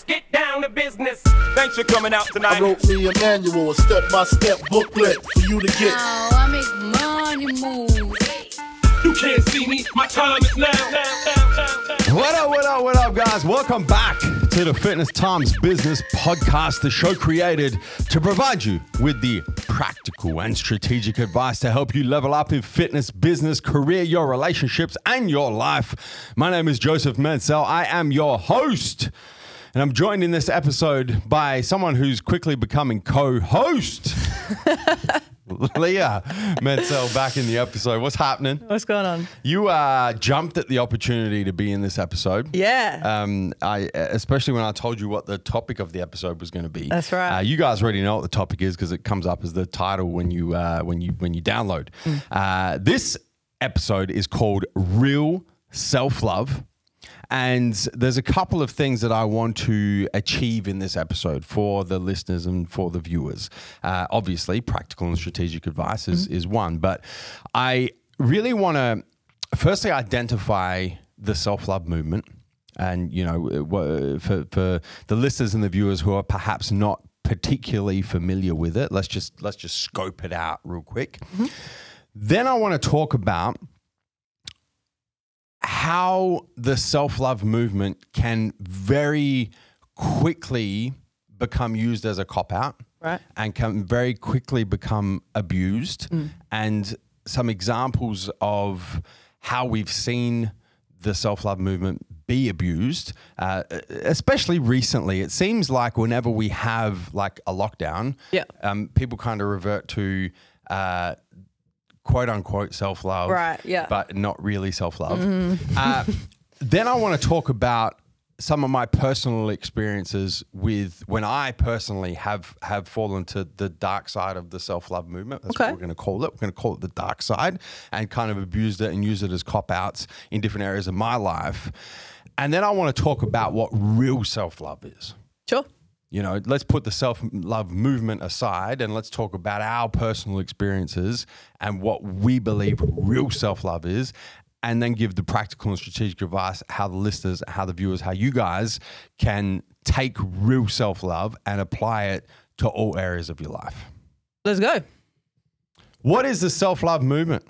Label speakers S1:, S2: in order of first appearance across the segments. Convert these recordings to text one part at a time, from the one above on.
S1: let's get down to business.
S2: Thanks for coming out
S3: I wrote me a manual, a step-by-step booklet for you to get.
S4: Oh, I make money move.
S1: You can't see me, my time is now.
S5: What up, what up, what up, guys? Welcome back to the Fitness Times Business Podcast, the show created to provide you with the practical and strategic advice to help you level up in fitness, business, career, your relationships, and your life. My name is Joseph Mansell. I am your host. And I'm joined in this episode by someone who's quickly becoming co host. Leah Mansell back in the episode. What's happening?
S6: What's going on?
S5: You uh, jumped at the opportunity to be in this episode.
S6: Yeah.
S5: Um, I especially when I told you what the topic of the episode was going to be.
S6: That's right.
S5: Uh, you guys already know what the topic is because it comes up as the title when you uh, when you when you download.
S6: Mm.
S5: Uh, this episode is called "Real Self Love." And there's a couple of things that I want to achieve in this episode for the listeners and for the viewers. Uh, obviously, practical and strategic advice is, is one, but I really want to firstly identify the self love movement. And, you know, uh, for, for the listeners and the viewers who are perhaps not particularly familiar with it, let's just let's just scope it out real quick. Then I want to talk about how the self love movement can very quickly become used as a cop out
S6: Right.
S5: and can very quickly become abused. And some examples of how we've seen the self love movement be abused, uh, especially recently. It seems like whenever we have like a lockdown,
S6: Yeah.
S5: um, people kind of revert to. Uh, quote unquote self love,
S6: Right, yeah.
S5: but not really self love. Uh, then I want to talk about some of my personal experiences with when I personally have have fallen to the dark side of the self love movement. That's
S6: Okay.
S5: what we're going to call it. We're going to call it the dark side, and kind of abused it and use it as cop outs in different areas of my life. And then I want to talk about what real self love is.
S6: Sure.
S5: You know, let's put the self love movement aside and let's talk about our personal experiences and what we believe real self love is, and then give the practical and strategic advice how the listeners, how the viewers, how you guys can take real self love and apply it to all areas of your life.
S6: Let's go.
S5: What is the self love movement?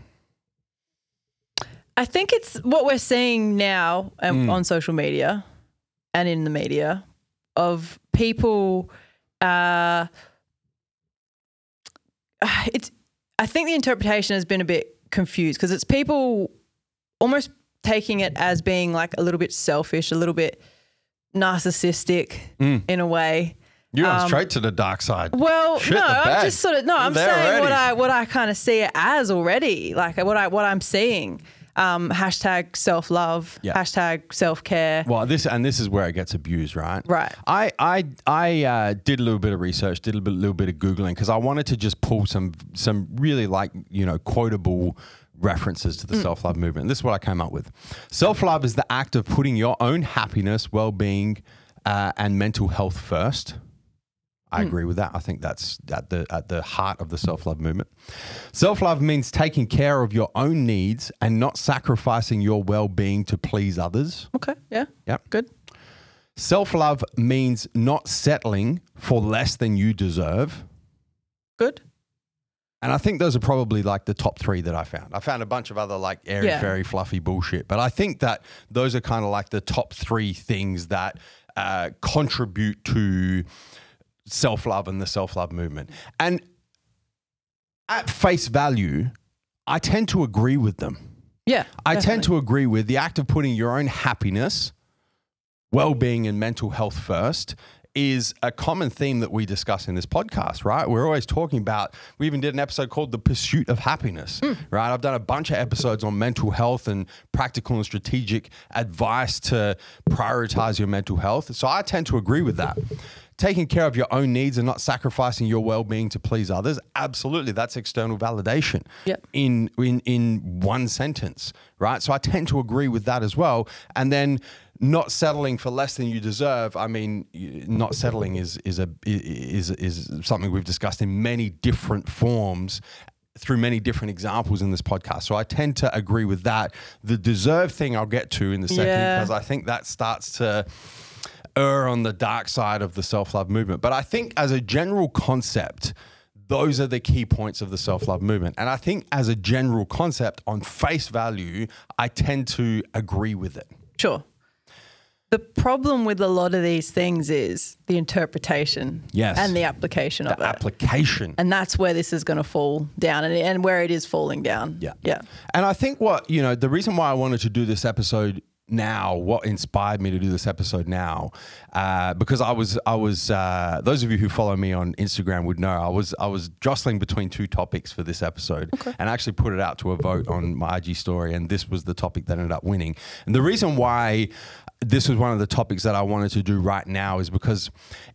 S6: I think it's what we're seeing now um, on social media and in the media of people. Uh, it's. I think the interpretation has been a bit confused because it's people almost taking it as being like a little bit selfish, a little bit narcissistic in a way.
S5: You're going straight to the dark side.
S6: Well,
S5: Shit
S6: no, I'm just sort of no.
S5: You're
S6: I'm saying what. I what I kind of see it as already, like what I what I'm seeing. Um, hashtag self love.
S5: Yeah.
S6: Hashtag self care.
S5: Well, this and this is where it gets abused, right?
S6: Right.
S5: I I I uh, did a little bit of research, did a bit, little bit of googling because I wanted to just pull some some really like you know quotable references to the
S6: Mm.
S5: self love movement. And this is what I came up with. Self love is the act of putting your own happiness, well being, uh, and mental health first. I agree with that. I think that's at the at the heart of the self love movement. Self love means taking care of your own needs and not sacrificing your well being to please others.
S6: Okay. Yeah.
S5: Yeah.
S6: Good.
S5: Self love means not settling for less than you deserve.
S6: Good.
S5: And I think those are probably like the top three that I found. I found a bunch of other like airy
S6: Yeah.
S5: fairy fluffy bullshit, but I think that those are kind of like the top three things that uh, contribute to self love and the self love movement. And at face value, I tend to agree with them.
S6: Yeah.
S5: I tend to agree with the act of putting your own happiness, well being, and mental health first is a common theme that we discuss in this podcast, right? We're always talking about, we even did an episode called The Pursuit of Happiness, hmm. right? I've done a bunch of episodes on mental health and practical and strategic advice to prioritize your mental health. So I tend to agree with that. Taking care of your own needs and not sacrificing your well-being to please others, absolutely, that's external validation
S6: Yep.
S5: in in in one sentence, right? So I tend to agree with that as well. And then not settling for less than you deserve. I mean, not settling is is a is is something we've discussed in many different forms through many different examples in this podcast. So I tend to agree with that. The deserve thing I'll get to in the second
S6: Yeah.
S5: because I think that starts to err on the dark side of the self love movement. But I think as a general concept, those are the key points of the self love movement. And I think as a general concept, on face value, I tend to agree with it.
S6: Sure. The problem with a lot of these things is the interpretation
S5: Yes.
S6: and the application of
S5: The
S6: it.
S5: application.
S6: and that's where this is going to fall down and, and where it is falling down.
S5: Yeah.
S6: Yeah.
S5: And I think what, you know, the reason why I wanted to do this episode now, what inspired me to do this episode now, uh, because I was, I was, uh, those of you who follow me on Instagram would know I was, I was jostling between two topics for this episode and I actually put it out to a vote on my IG story. And this was the topic that ended up winning. And the reason why this was one of the topics that I wanted to do right now is because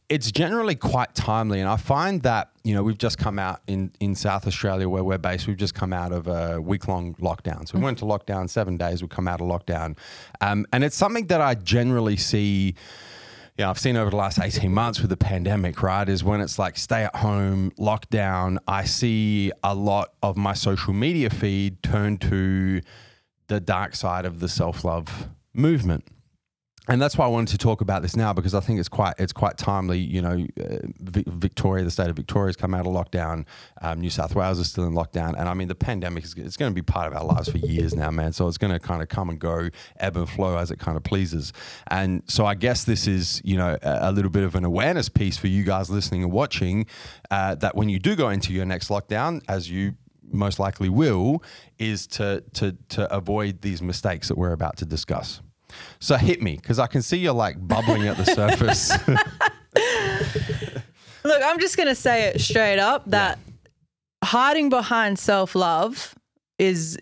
S5: it's generally quite timely. And I find that, you know, we've just come out in, in South Australia where we're based, we've just come out of a week long lockdown. So we went to lockdown seven days, we come out of lockdown. Um, and it's something that I generally see. Yeah, I've seen over the last 18 months with the pandemic, right? Is when it's like stay at home, lockdown. I see a lot of my social media feed turn to the dark side of the self love movement and that's why I wanted to talk about this now because I think it's quite it's quite timely. You know, uh, Victoria, the state of Victoria, has come out of lockdown. Um, New South Wales is still in lockdown, and I mean the pandemic is it's going to be part of our lives for years now, man. So it's going to kind of come and go, ebb and flow as it kind of pleases. And so I guess this is you know a, a little bit of an awareness piece for you guys listening and watching uh, that when you do go into your next lockdown, as you most likely will, is to to to avoid these mistakes that we're about to discuss. So hit me because I can see you're like bubbling at the surface.
S6: Look, I'm just going to say it straight up that hiding behind self love is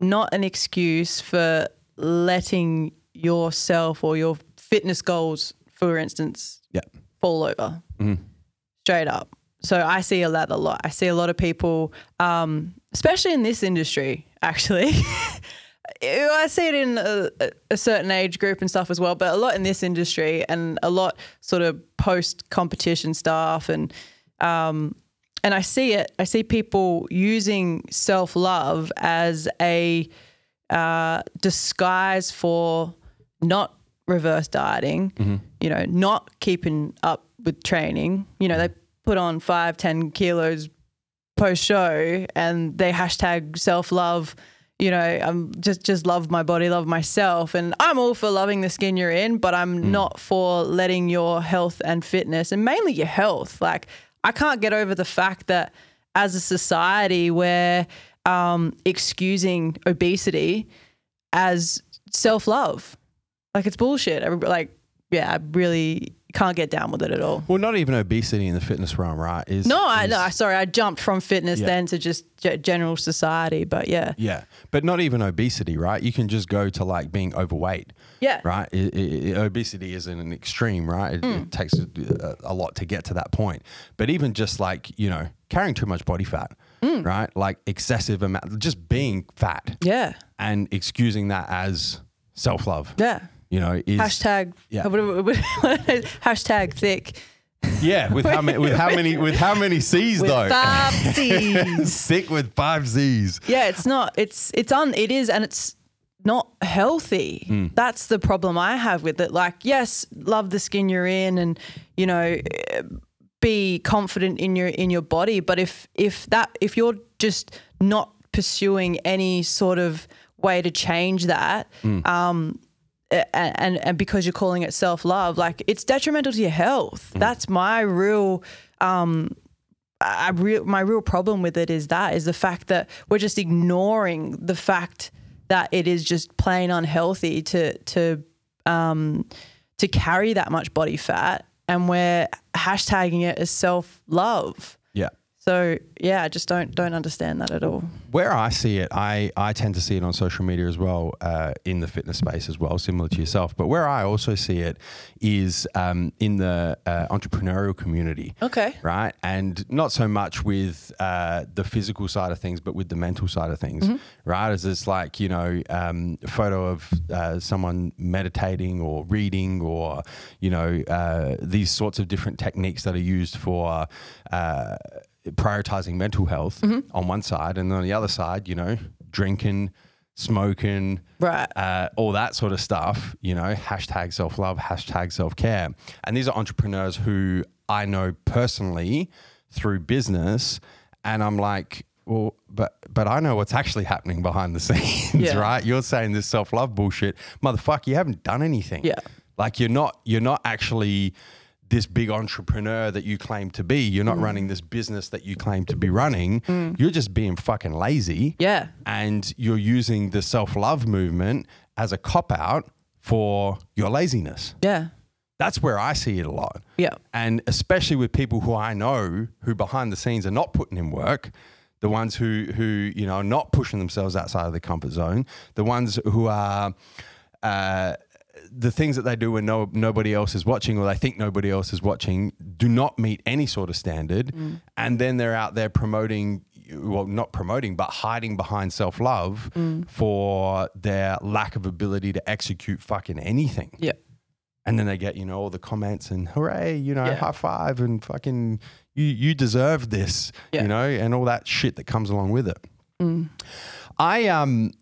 S6: not an excuse for letting yourself or your fitness goals, for instance,
S5: yeah.
S6: fall over straight up. So I see a lot, a lot. I see a lot of people, um, especially in this industry, actually. I see it in a, a certain age group and stuff as well, but a lot in this industry and a lot sort of post competition stuff and um, and I see it. I see people using self love as a uh, disguise for not reverse dieting. You know, not keeping up with training. You know, they put on five, ten kilos post show and they hashtag self love. You know, I'm just just love my body, love myself, and I'm all for loving the skin you're in, but I'm not for letting your health and fitness, and mainly your health. Like I can't get over the fact that as a society we're um, excusing obesity as self love. Like it's bullshit. Like yeah, I really can't get down with it at all.
S5: Well, not even obesity in the fitness realm, right? Is
S6: No, I
S5: is-
S6: no, sorry, I jumped from fitness
S5: Yeah.
S6: then to just ge- general society, but yeah,
S5: Yeah, but not even obesity, right? You can just go to like being overweight.
S6: Yeah.
S5: Right. I- I- I- obesity isn't an extreme, right? It,
S6: Hmm.
S5: it takes a, a lot to get to that point. But even just like you know carrying too much body fat,
S6: Hmm.
S5: right? Like excessive amount, just being fat
S6: yeah,
S5: and excusing that as self love.
S6: yeah.
S5: You know, is
S6: Hashtag
S5: Yeah.
S6: what- what- what- hashtag thick
S5: yeah. With how many? With how many? With how many C's
S6: with
S5: though?
S6: five C's.
S5: Sick with five Z's.
S6: yeah, it's not. It's it's on. It is, and it's not healthy.
S5: Hmm.
S6: That's the problem I have with it. Like, yes, love the skin you're in, and you know, be confident in your in your body. But if if that if you're just not pursuing any sort of way to change that, um, a- and and because you're calling it self love, like it's detrimental to your health. That's my real. Um, I real my real problem with it is that is the fact that we're just ignoring the fact that it is just plain unhealthy to to um to carry that much body fat and we're hashtagging it as self love. So yeah, I just don't don't understand that at all.
S5: Where I see it, I, I tend to see it on social media as well, uh, in the fitness space as well, similar to yourself. But where I also see it is um, in the uh, entrepreneurial community.
S6: Okay.
S5: Right. And not so much with uh, the physical side of things, but with the mental side of things. Right. As it's like, you know, um, a photo of uh, someone meditating or reading or, you know, uh, these sorts of different techniques that are used for. Prioritizing mental health on one side and on the other side you know drinking smoking,
S6: Right.
S5: uh, all that sort of stuff, you know, hashtag self love, hashtag self care. And these are entrepreneurs who I know personally through business. And I'm like, well, but but I know what's actually happening behind the scenes,
S6: Yeah.
S5: right? You're saying this self love bullshit, motherfucker. You haven't done anything.
S6: Yeah.
S5: like you're not you're not actually this big entrepreneur that you claim to be. You're
S6: Mm.
S5: not running this business that you claim to be running. You're just being fucking lazy
S6: Yeah.
S5: and you're using the self love movement as a cop out for your laziness.
S6: Yeah.
S5: That's where I see it a lot.
S6: Yeah.
S5: And especially with people who I know who behind the scenes are not putting in work, the ones who who you know are not pushing themselves outside of the comfort zone, the ones who are uh, the things that they do when no nobody else is watching or they think nobody else is watching do not meet any sort of standard, mm. and then they're out there promoting. Well, not promoting, but hiding behind self love mm. for their lack of ability to execute fucking anything.
S6: Yeah.
S5: And then they get, you know, all the comments and hooray, you know,
S6: Yeah.
S5: high five and fucking you you deserve this,
S6: Yeah.
S5: you know, and all that shit that comes along with it. Mm. I um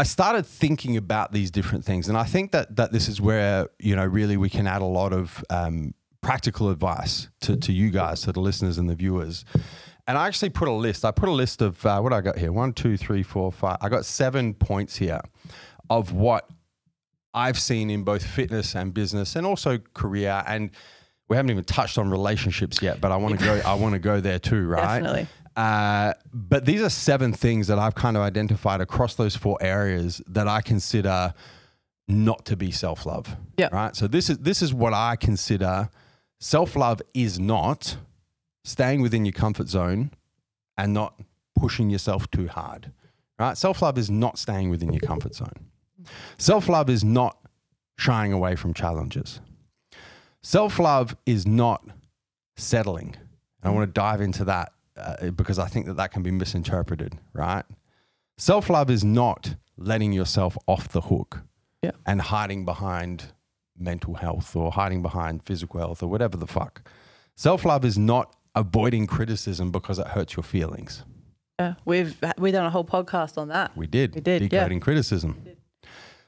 S5: I started thinking about these different things, and I think that that this is where you know really we can add a lot of um, practical advice to to you guys, to the listeners and the viewers. And I actually put a list. I put a list of uh, what I got here: one, two, three, four, five. I got seven points here of what I've seen in both fitness and business, and also career. And we haven't even touched on relationships yet, but I want to go. I want to go there too, right?
S6: Definitely.
S5: Uh, but these are seven things that I've kind of identified across those four areas that I consider not to be self love.
S6: Yeah.
S5: Right. So this is this is what I consider self love is not staying within your comfort zone and not pushing yourself too hard. Right. Self love is not staying within your comfort zone. Self love is not shying away from challenges. Self love is not settling. And I want to dive into that uh, because I think that that can be misinterpreted, right? Self love is not letting yourself off the hook
S6: Yeah.
S5: and hiding behind mental health or hiding behind physical health or whatever the fuck. Self love is not avoiding criticism because it hurts your feelings.
S6: Yeah. We've we done a whole podcast on that.
S5: We did.
S6: We did, yeah.
S5: Decoding criticism.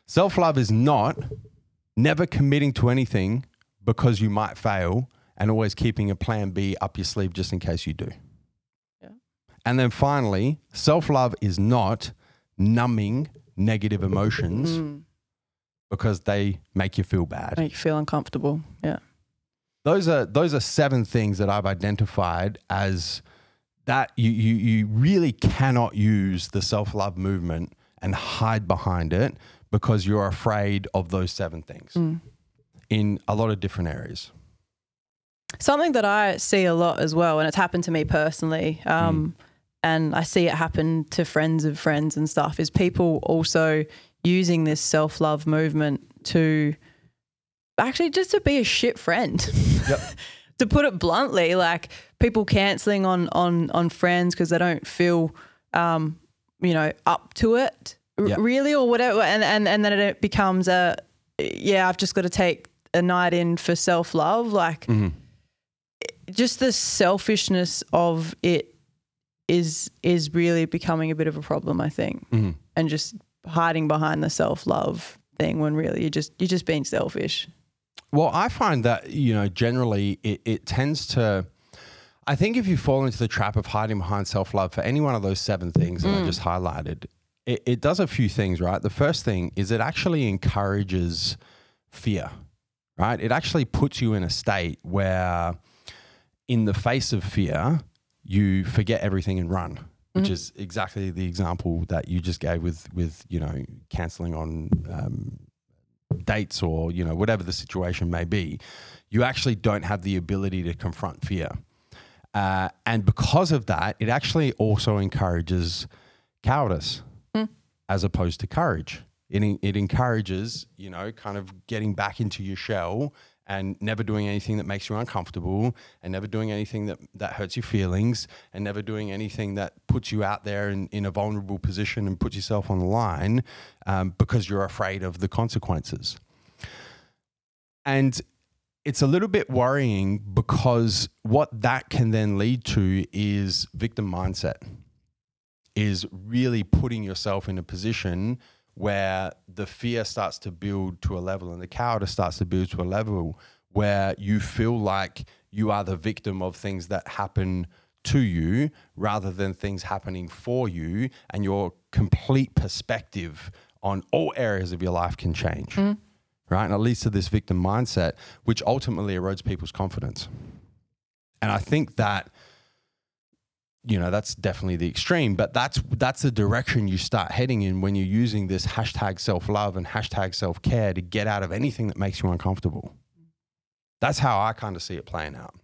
S5: Self love is not never committing to anything because you might fail and always keeping a plan B up your sleeve just in case you do. And then finally, self love is not numbing negative emotions
S6: Mm.
S5: because they make you feel bad.
S6: Make you feel uncomfortable. Yeah.
S5: those are those are seven things that I've identified as that you you you really cannot use the self love movement and hide behind it because you're afraid of those seven things in a lot of different areas.
S6: Something that I see a lot as well, and it's happened to me personally, um, and I see it happen to friends of friends and stuff, is people also using this self love movement to actually just to be a shit friend.
S5: Yep.
S6: to put it bluntly, like people canceling on on on friends because they don't feel, um, you know, up to it
S5: Yeah.
S6: really or whatever, and and and then it becomes a, yeah, I've just got to take a night in for self love, like just the selfishness of it is is really becoming a bit of a problem, I think, mm-hmm. and just hiding behind the self love thing when really you're just you're just being selfish.
S5: Well, I find that, you know, generally it, it tends to. I think if you fall into the trap of hiding behind self love for any one of those seven things that I mm. just highlighted, it, it does a few things, right? The first thing is it actually encourages fear, right? It actually puts you in a state where, in the face of fear, you forget everything and run. Which is exactly the example that you just gave with, with you know, canceling on um, dates or you know whatever the situation may be. You actually don't have the ability to confront fear. Uh, and because of that it actually also encourages cowardice as opposed to courage. It, it encourages you know kind of getting back into your shell and never doing anything that makes you uncomfortable and never doing anything that, that hurts your feelings and never doing anything that puts you out there in, in a vulnerable position and puts yourself on the line um, because you're afraid of the consequences. And it's a little bit worrying because what that can then lead to is victim mindset. is really putting yourself in a position where the fear starts to build to a level and the cowardice starts to build to a level where you feel like you are the victim of things that happen to you rather than things happening for you and your complete perspective on all areas of your life can change mm-hmm. right? And it leads to this victim mindset which ultimately erodes people's confidence. And i think that you know that's definitely the extreme but that's that's the direction you start heading in when you're using this hashtag self-love and hashtag self-care to get out of anything that makes you uncomfortable that's how i kind of see it playing out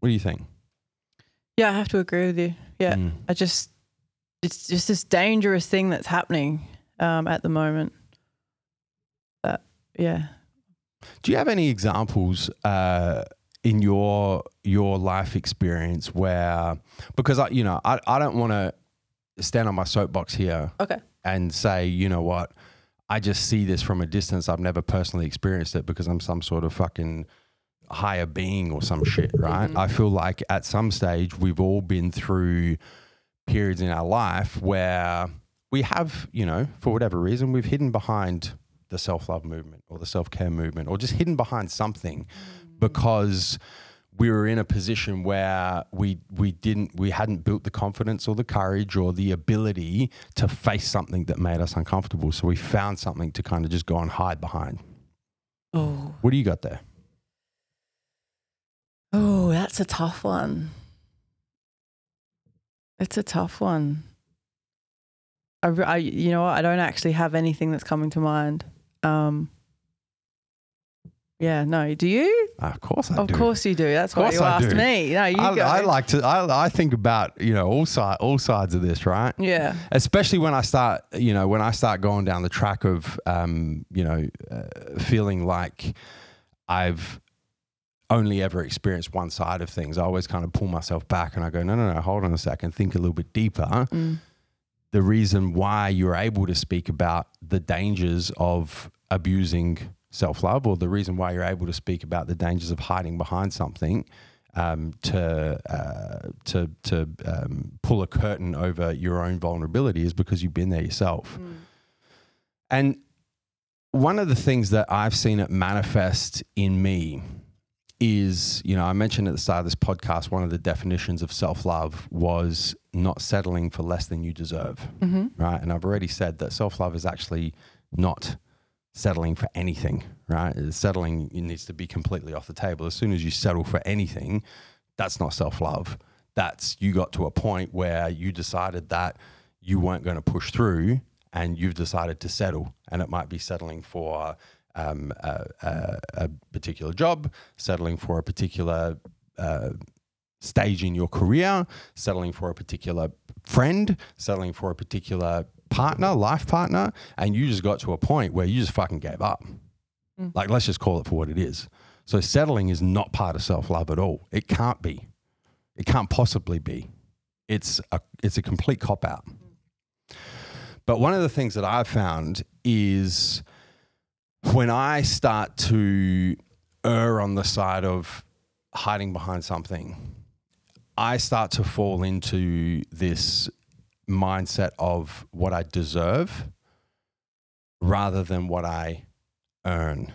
S5: what do you think
S6: Yeah, I have to agree with you. Yeah,
S5: Mm.
S6: I just it's just this dangerous thing that's happening um, at the moment. That yeah,
S5: Do you have any examples uh, in your your life experience where because I you know I, I don't want to stand on my soapbox here
S6: okay,
S5: and say you know what? I just see this from a distance. I've never personally experienced it because I'm some sort of fucking higher being or some shit right? Mm-hmm. I feel like at some stage we've all been through periods in our life where we have you know for whatever reason we've hidden behind the self-love movement or the self-care movement or just hidden behind something mm-hmm. Because we were in a position where we we didn't we hadn't built the confidence or the courage or the ability to face something that made us uncomfortable so we found something to kind of just go and hide behind
S6: oh
S5: what do you got there
S6: oh, that's a tough one. It's a tough one. I, I you know? I don't actually have anything that's coming to mind. Um, yeah, no. Do you?
S5: of course i
S6: of
S5: do Of
S6: course you do. That's why you
S5: I
S6: asked
S5: do.
S6: me. No, you
S5: I,
S6: go.
S5: I like to I, I think about you know all side all sides of this right
S6: Yeah.
S5: especially when I start, you know, when I start going down the track of, um, you know, uh, feeling like I've only ever experienced one side of things. I always kind of pull myself back and I go, no, no, no, hold on a second, think a little bit deeper.
S6: Mm.
S5: The reason why you're able to speak about the dangers of abusing self love, or the reason why you're able to speak about the dangers of hiding behind something. Um, to uh, to to um, pull a curtain over your own vulnerability is because you've been there yourself. And one of the things that I've seen it manifest in me is, you know, I mentioned at the start of this podcast, one of the definitions of self love was not settling for less than you deserve. Right. And I've already said that self love is actually not settling for anything, right? Settling needs to be completely off the table. As soon as you settle for anything, that's not self love. That's you got to a point where you decided that you weren't going to push through and you've decided to settle. And it might be settling for um, a, a, a particular job, settling for a particular uh, stage in your career, settling for a particular friend, settling for a particular partner, life partner, and you just got to a point where you just fucking gave up. Mm. Like, let's just call it for what it is. So, settling is not part of self love at all. It can't be. It can't possibly be. It's a it's a complete cop out. But one of the things that I've found is when I start to err on the side of hiding behind something, I start to fall into this mindset of what I deserve rather than what I earn.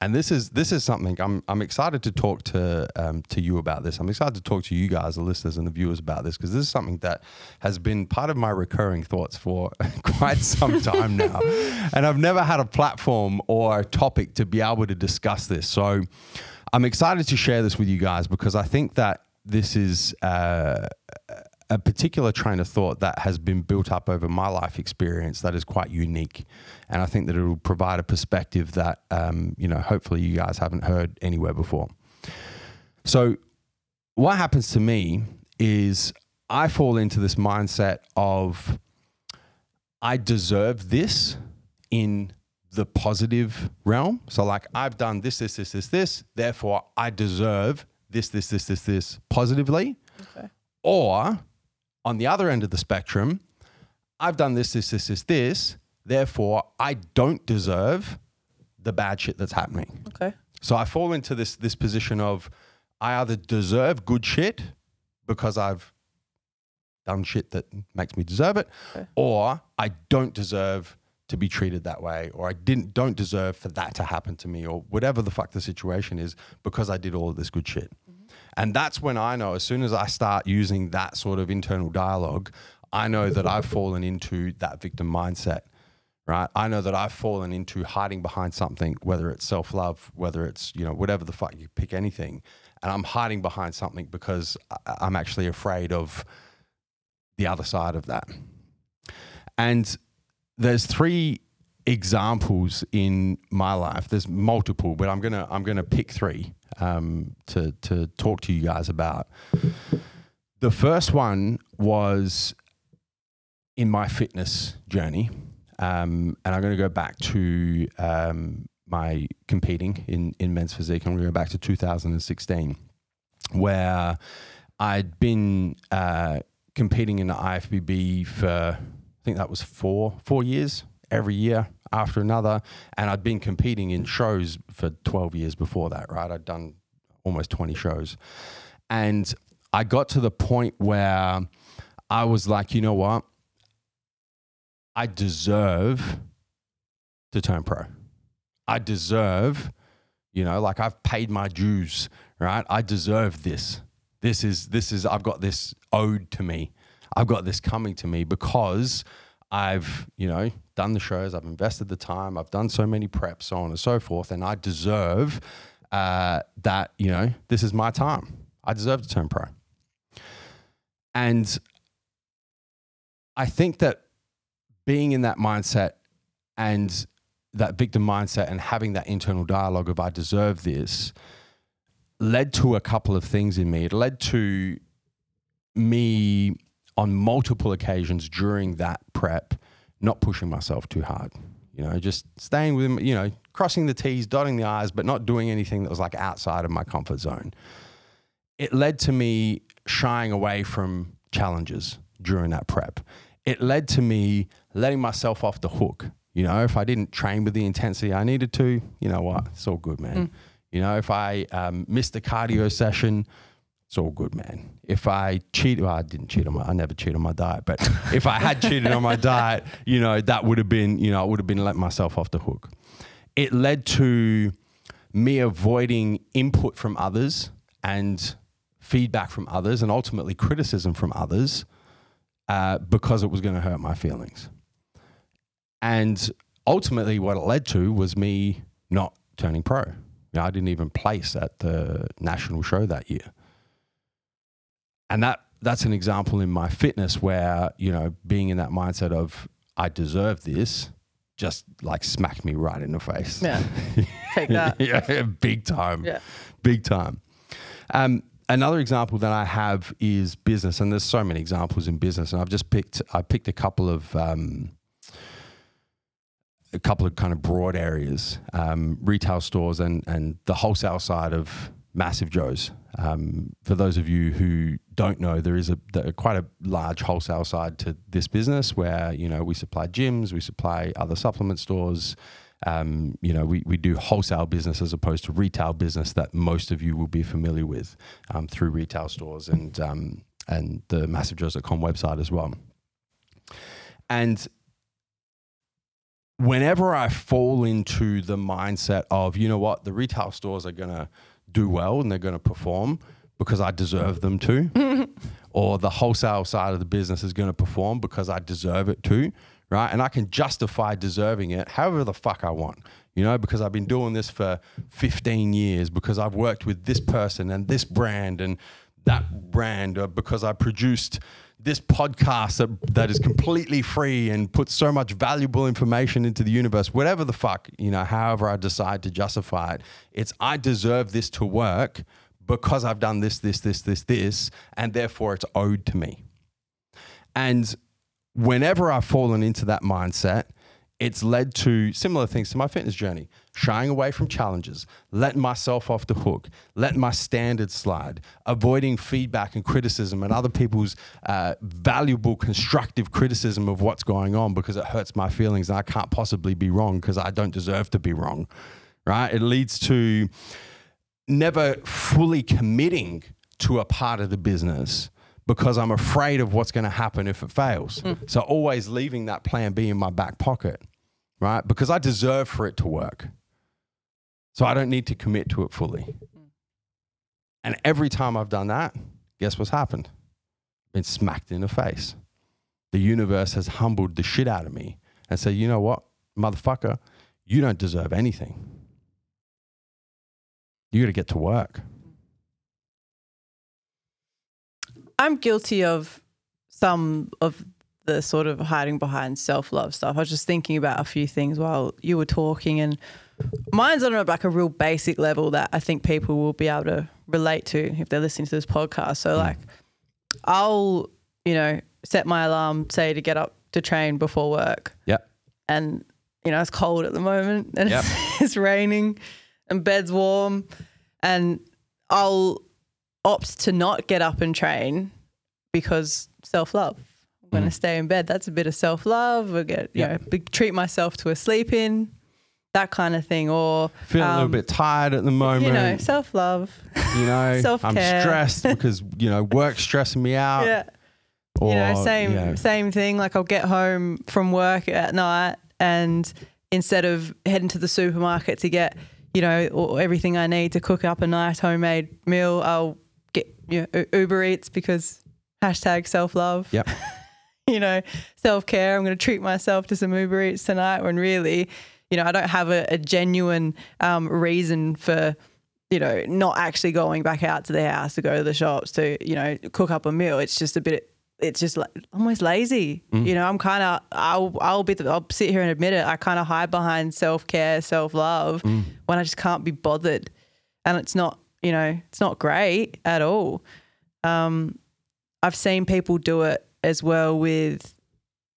S5: And this is this is something I'm I'm excited to talk to um, to you about this. I'm excited to talk to you guys, the listeners and the viewers, about this because this is something that has been part of my recurring thoughts for quite some time now, and I've never had a platform or a topic to be able to discuss this. So I'm excited to share this with you guys because I think that this is uh, a particular train of thought that has been built up over my life experience that is quite unique, and I think that it will provide a perspective that um, you know hopefully you guys haven't heard anywhere before. So, what happens to me is I fall into this mindset of I deserve this in the positive realm. So, like, I've done this, this, this, this, this, therefore I deserve this, this, this, this, this positively.
S6: Okay.
S5: Or on the other end of the spectrum, I've done this, this, this, this, this, therefore I don't deserve the bad shit that's happening.
S6: Okay.
S5: So I fall into this this position of I either deserve good shit because I've done shit that makes me deserve it, or I don't deserve to be treated that way, or I didn't don't deserve for that to happen to me, or whatever the fuck the situation is, because I did all of this good shit. And that's when I know, as soon as I start using that sort of internal dialogue, I know that I've fallen into that victim mindset, right? I know that I've fallen into hiding behind something, whether it's self love, whether it's, you know, whatever the fuck you pick anything. And I'm hiding behind something because I'm actually afraid of the other side of that. And there's three examples in my life. There's multiple, but I'm gonna I'm gonna pick three um, to to talk to you guys about. The first one was in my fitness journey, um, and I'm to go back to um, my competing in in men's physique. I'm to go back to 2016, where I'd been uh, competing in the IFBB for I think that was four four years every year after another, and I'd been competing in shows for 12 years before that. Right, I'd done almost 20 shows, and I got to the point where I was like, you know what, I deserve to turn pro. I deserve, you know, like I've paid my dues, right? I deserve this. This is this is I've got this owed to me. I've got this coming to me because I've, you know, done the shows, I've invested the time, I've done so many preps, so on and so forth, and I deserve uh, that, you know, this is my time. I deserve to turn pro. And I think that being in that mindset and that victim mindset and having that internal dialogue of I deserve this led to a couple of things in me. It led to me on multiple occasions during that prep not pushing myself too hard. You know, just staying with you know, crossing the T's, dotting the I's, but not doing anything that was like outside of my comfort zone. It led to me shying away from challenges during that prep. It led to me letting myself off the hook. You know, if I didn't train with the intensity I needed to, you know what? It's all good, man. You know, if I um, missed a cardio session, it's all good, man. If I cheat, well, I didn't cheat on my, I never cheat on my diet, but if I had cheated on my diet, you know, that would have been, you know, I would have been letting myself off the hook. It led to me avoiding input from others and feedback from others and ultimately criticism from others uh, because it was going to hurt my feelings. And ultimately, what it led to was me not turning pro. You know, I didn't even place at the national show that year. And that that's an example in my fitness where, you know, being in that mindset of I deserve this just like smacked me right in the face.
S6: Yeah. Take that.
S5: yeah, big time.
S6: Yeah.
S5: Big time. Um, another example that I have is business, and there's so many examples in business, and I've just picked I picked a couple of um, a couple of kind of broad areas, um, retail stores and and the wholesale side of Massive Joe's. Um, for those of you who don't know, there is a quite a large wholesale side to this business where you know we supply gyms, we supply other supplement stores. Um, you know, we, we do wholesale business as opposed to retail business that most of you will be familiar with um, through retail stores and um, and the massivejoes.com website as well. And whenever I fall into the mindset of, you know what, the retail stores are to do well and they're going to perform because I deserve them to, or the wholesale side of the business is going to perform because I deserve it to, right? And I can justify deserving it however the fuck I want, you know, because I've been doing this for 15 years, because I've worked with this person and this brand and that brand, or because I produced this podcast that, that is completely free and puts so much valuable information into the universe, whatever the fuck, you know, however I decide to justify it, it's I deserve this to work because I've done this, this, this, this, this, and therefore it's owed to me. And whenever I've fallen into that mindset, it's led to similar things to my fitness journey shying away from challenges, letting myself off the hook, letting my standards slide, avoiding feedback and criticism and other people's uh, valuable, constructive criticism of what's going on because it hurts my feelings and I can't possibly be wrong because I don't deserve to be wrong. Right? It leads to never fully committing to a part of the business because I'm afraid of what's going to happen if it fails.
S6: Mm.
S5: So always leaving that plan B in my back pocket, right? Because I deserve for it to work. So I don't need to commit to it fully. And every time I've done that, guess what's happened? Been smacked in the face. The universe has humbled the shit out of me and said, you know what, motherfucker, you don't deserve anything. You got to get to work.
S6: I'm guilty of some of the sort of hiding behind self love stuff. I was just thinking about a few things while you were talking, and mine's on a, like a real basic level that I think people will be able to relate to if they're listening to this podcast. So, hmm. like, I'll, you know, set my alarm, say to get up to train before work,
S5: Yep.
S6: and you know it's cold at the moment and
S5: Yep.
S6: it's, it's raining and bed's warm and i'll opt to not get up and train because self-love i'm going to stay in bed that's a bit of self-love i get you
S5: Yep.
S6: know treat myself to a sleep in that kind of thing or
S5: Feeling a little
S6: um,
S5: bit tired at the moment.
S6: you know self-love
S5: You know, I'm
S6: Self-care.
S5: stressed because you know work's stressing me out.
S6: yeah
S5: Or,
S6: you know, same
S5: you know,
S6: same thing. Like I'll get home from work at night, and instead of heading to the supermarket to get, you know, everything I need to cook up a nice homemade meal, I'll get you know, Uber Eats because hashtag self love.
S5: Yep.
S6: You know, self care. I'm going to treat myself to some Uber Eats tonight. When really, you know, I don't have a, a genuine um, reason for. You know, not actually going back out to the house to go to the shops to, you know, cook up a meal. It's just a bit it's just like almost lazy. You know, I'm kind of I'll I'll be the, I'll sit here and admit it. I kind of hide behind self care, self love when I just can't be bothered, and it's not you know it's not great at all. Um, I've seen people do it as well with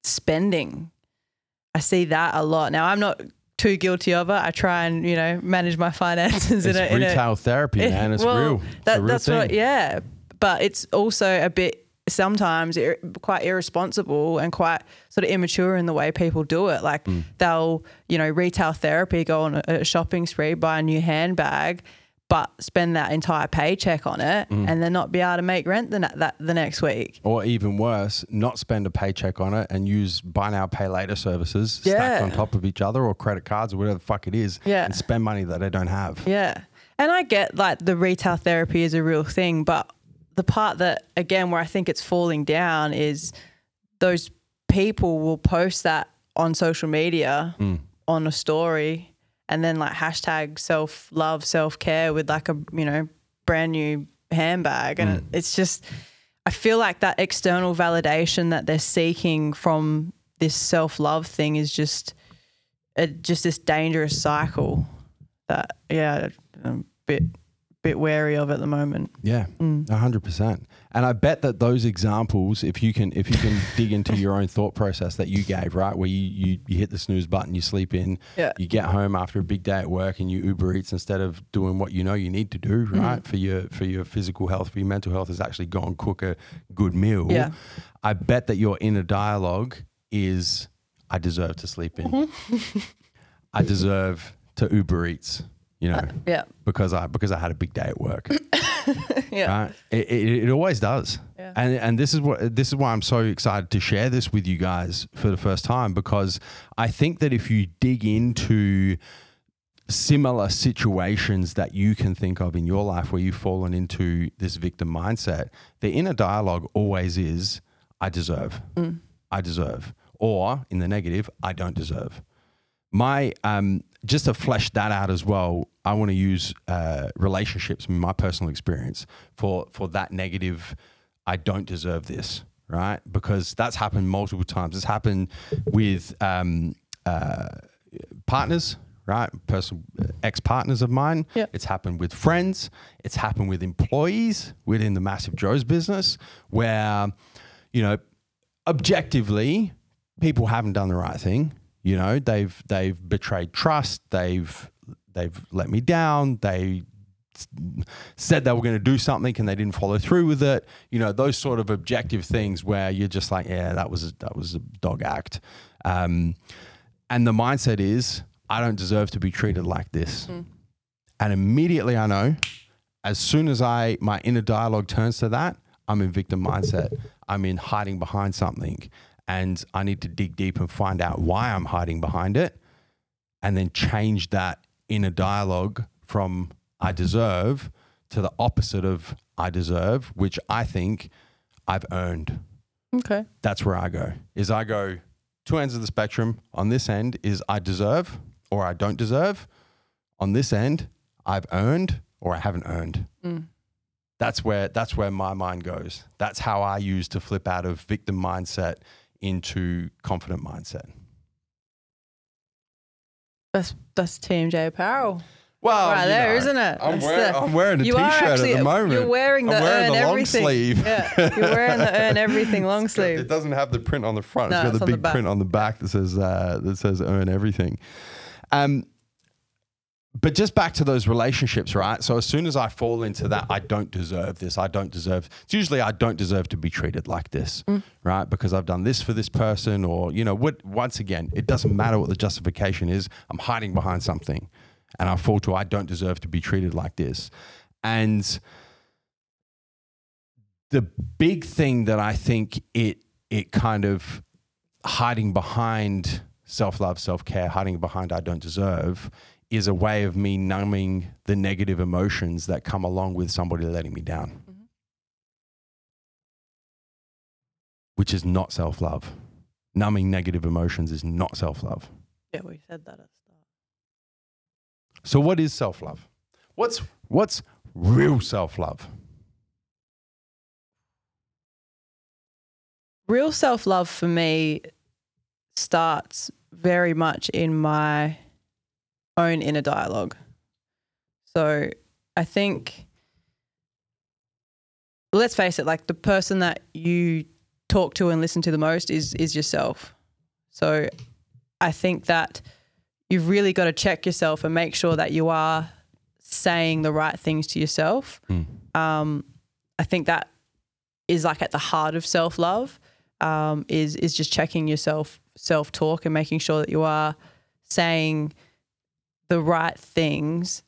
S6: spending. I see that a lot now. I'm not too guilty of it. I try and you know manage my finances
S5: it's
S6: in a, in a
S5: retail therapy, man. It's
S6: well,
S5: real. It's
S6: That,
S5: real
S6: that's
S5: thing.
S6: what, yeah. But it's also a bit sometimes ir- quite irresponsible and quite sort of immature in the way people do it. Like
S5: Mm.
S6: they'll, you know, retail therapy, go on a, a shopping spree, buy a new handbag, but spend that entire paycheck on it,
S5: Mm.
S6: and then not be able to make rent the, that the next week.
S5: Or even worse, not spend a paycheck on it and use buy now, pay later services stacked on top of each other or credit cards or whatever the fuck it is
S6: Yeah.
S5: and spend money that they don't have.
S6: Yeah. And I get like the retail therapy is a real thing, but the part that, again, where I think it's falling down is those people will post that on social media on a story and then like hashtag self love, self care with like a, you know, brand new handbag. And mm. it's just, I feel like that external validation that they're seeking from this self love thing is just, a, just this dangerous cycle that yeah, I'm a bit bit wary of at the moment.
S5: Yeah,
S6: Mm.
S5: a hundred percent. And I bet that those examples, if you can, if you can dig into your own thought process that you gave, right, where you, you you hit the snooze button, you sleep in,
S6: Yeah.
S5: you get home after a big day at work, and you Uber Eats instead of doing what you know you need to do,
S6: Mm-hmm.
S5: right, for your for your physical health, for your mental health, is actually go and cook a good meal.
S6: Yeah.
S5: I bet that your inner dialogue is, I deserve to sleep in.
S6: Mm-hmm.
S5: I deserve to Uber Eats. You know, uh,
S6: Yeah.
S5: because I because I had a big day at work.
S6: Yeah.
S5: Right? It, it, it always does.
S6: Yeah.
S5: And and this is what this is why I'm so excited to share this with you guys for the first time because I think that if you dig into similar situations that you can think of in your life where you've fallen into this victim mindset, the inner dialogue always is I deserve. Mm. I deserve. Or in the negative, I don't deserve my um, just to flesh that out as well i want to use uh, relationships in my personal experience for for that negative i don't deserve this right? Because that's happened multiple times. It's happened with um, uh, partners right? Personal ex-partners of mine.
S6: Yeah.
S5: it's happened with friends. It's happened with employees within the massive joe's business where you know objectively people haven't done the right thing. You know, they've they've betrayed trust. They've they've let me down. They said they were going to do something and they didn't follow through with it. You know, those sort of objective things where you're just like, yeah, that was a, that was a dog act. Um, and the mindset is, I don't deserve to be treated like this. And immediately I know, as soon as I my inner dialogue turns to that, I'm in victim mindset. I'm in hiding behind something. And I need to dig deep and find out why I'm hiding behind it and then change that inner dialogue from I deserve to the opposite of I deserve, which I think I've earned.
S6: Okay.
S5: That's where I go. Is I go two ends of the spectrum. On this end is I deserve or I don't deserve. On this end, I've earned or I haven't earned. Mm. That's where that's where my mind goes. That's how I use to flip out of victim mindset into confident mindset.
S6: That's that's TMJ apparel.
S5: Well,
S6: right
S5: you
S6: there,
S5: know,
S6: not it?
S5: I'm
S6: It's
S5: wearing,
S6: the,
S5: I'm wearing a
S6: you
S5: t-shirt
S6: actually-
S5: at the moment.
S6: You're wearing the
S5: I'm wearing
S6: earn
S5: the long
S6: everything.
S5: sleeve.
S6: Yeah, you're wearing the earn everything long
S5: It's got- It doesn't have the print on the front.
S6: No,
S5: it's got
S6: it's
S5: the
S6: on the
S5: big print on the back that says uh, that says earn everything. Um, but just back to those relationships, right? So as soon as I fall into that, I don't deserve this. I don't deserve. It's usually I don't deserve to be treated like this,
S6: Mm.
S5: right? Because I've done this for this person, or you know, what? Once again, it doesn't matter what the justification is. I'm hiding behind something, and I fall to I don't deserve to be treated like this, and the big thing that I think it it kind of hiding behind self love, self care, hiding behind I don't deserve is a way of me numbing the negative emotions that come along with somebody letting me down, mm-hmm. which is not self love. Numbing negative emotions is not self love.
S6: Yeah, we said that at the start.
S5: So, what is self love? What's what's real self love?
S6: Real self love for me starts very much in my own inner dialogue. So I think, let's face it, like the person that you talk to and listen to the most is is yourself. So I think that you've really got to check yourself and make sure that you are saying the right things to yourself. Um, I think that is like at the heart of self love. Um, is is just checking yourself self talk and making sure that you are saying the right things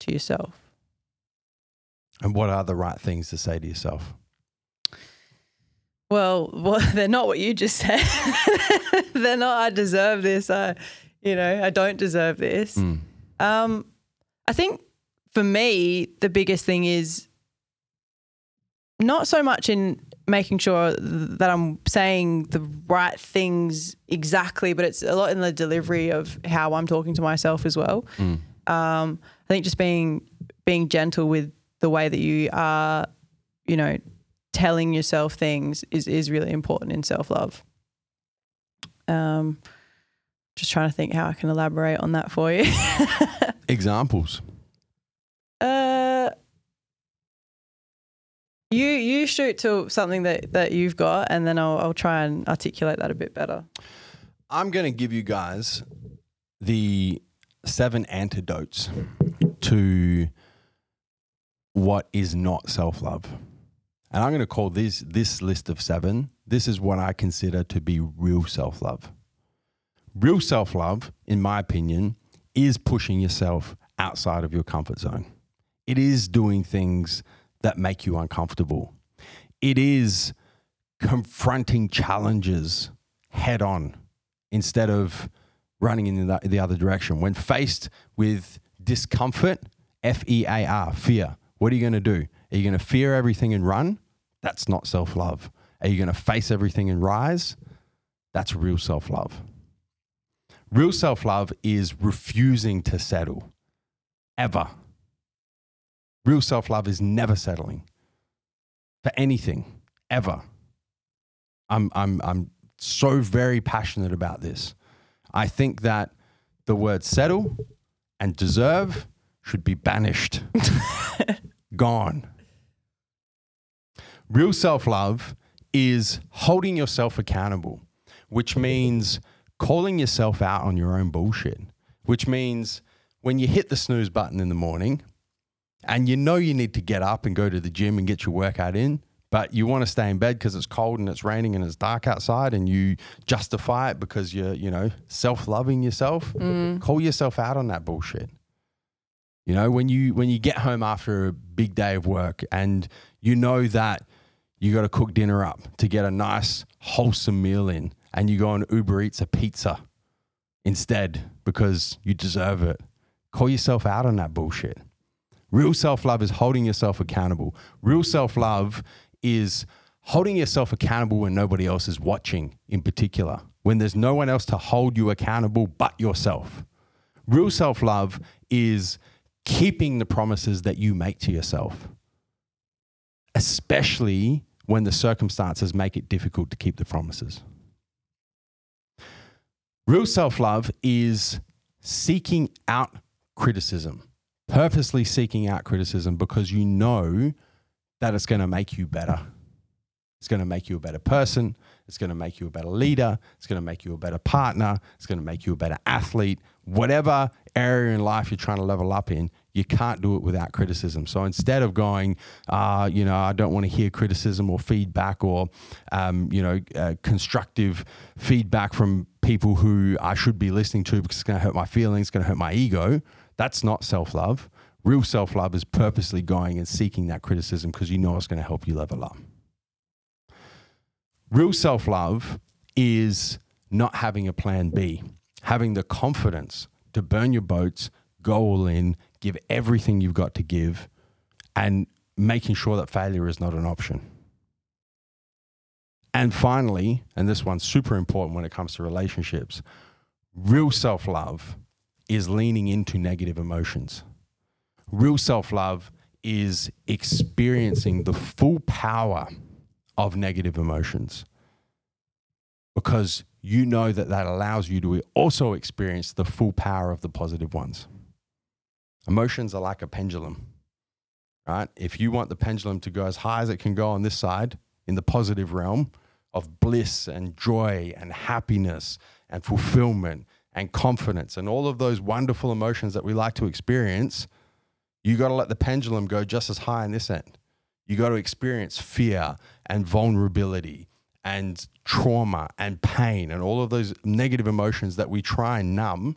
S6: to yourself.
S5: And what are the right things to say to yourself?
S6: Well, well, they're not what you just said. they're not. I deserve this. I, you know, I don't deserve this. Um, I think for me, the biggest thing is not so much in making sure that I'm saying the right things exactly, but it's a lot in the delivery of how I'm talking to myself as well. Um, I think just being being gentle with the way that you are, you know, telling yourself things is is really important in self love. Um, just trying to think how I can elaborate on that for you.
S5: Examples.
S6: Uh, you you shoot to something that, that you've got, and then I'll I'll try and articulate that a bit better.
S5: I'm going to give you guys the seven antidotes to what is not self love. And I'm going to call this this list of seven. This is what I consider to be real self love. Real self love, in my opinion, is pushing yourself outside of your comfort zone. It is doing things that make you uncomfortable. It is confronting challenges head on instead of running in the, the other direction. When faced with discomfort, F E A R, fear, what are you going to do? Are you going to fear everything and run? That's not self love. Are you going to face everything and rise? That's real self love. Real self love is refusing to settle ever. Real self love is never settling for anything ever. I'm, I'm, I'm so very passionate about this. I think that the word settle and deserve should be banished, gone. Real self love is holding yourself accountable, which means calling yourself out on your own bullshit, which means when you hit the snooze button in the morning and you know you need to get up and go to the gym and get your workout in, but you want to stay in bed because it's cold and it's raining and it's dark outside and you justify it because you're, you know, self loving yourself, mm. call yourself out on that bullshit. You know, when you when you get home after a big day of work and you know that you got to cook dinner up to get a nice wholesome meal in, and you go on Uber Eats a pizza instead because you deserve it. Call yourself out on that bullshit. Real self love is holding yourself accountable. Real self love is holding yourself accountable when nobody else is watching, in particular, when there's no one else to hold you accountable but yourself. Real self love is keeping the promises that you make to yourself, especially when the circumstances make it difficult to keep the promises. Real self love is seeking out criticism, purposely seeking out criticism because you know that it's going to make you better. It's going to make you a better person. It's going to make you a better leader. It's going to make you a better partner. It's going to make you a better athlete. Whatever area in life you're trying to level up in, you can't do it without criticism. So instead of going, uh, you know, I don't want to hear criticism or feedback or, um, you know, uh, constructive feedback from people who I should be listening to because it's going to hurt my feelings, it's going to hurt my ego. That's not self love. Real self love is purposely going and seeking that criticism because you know it's going to help you level up. Real self love is not having a plan B, having the confidence to burn your boats, go all in, give everything you've got to give, and making sure that failure is not an option. And finally, and this one's super important when it comes to relationships, real self love is leaning into negative emotions. Real self love is experiencing the full power of negative emotions because you know that that allows you to also experience the full power of the positive ones. Emotions are like a pendulum, right? If you want the pendulum to go as high as it can go on this side in the positive realm of bliss and joy and happiness and fulfillment and confidence and all of those wonderful emotions that we like to experience, you got to let the pendulum go just as high on this end. You got to experience fear and vulnerability and trauma and pain and all of those negative emotions that we try and numb.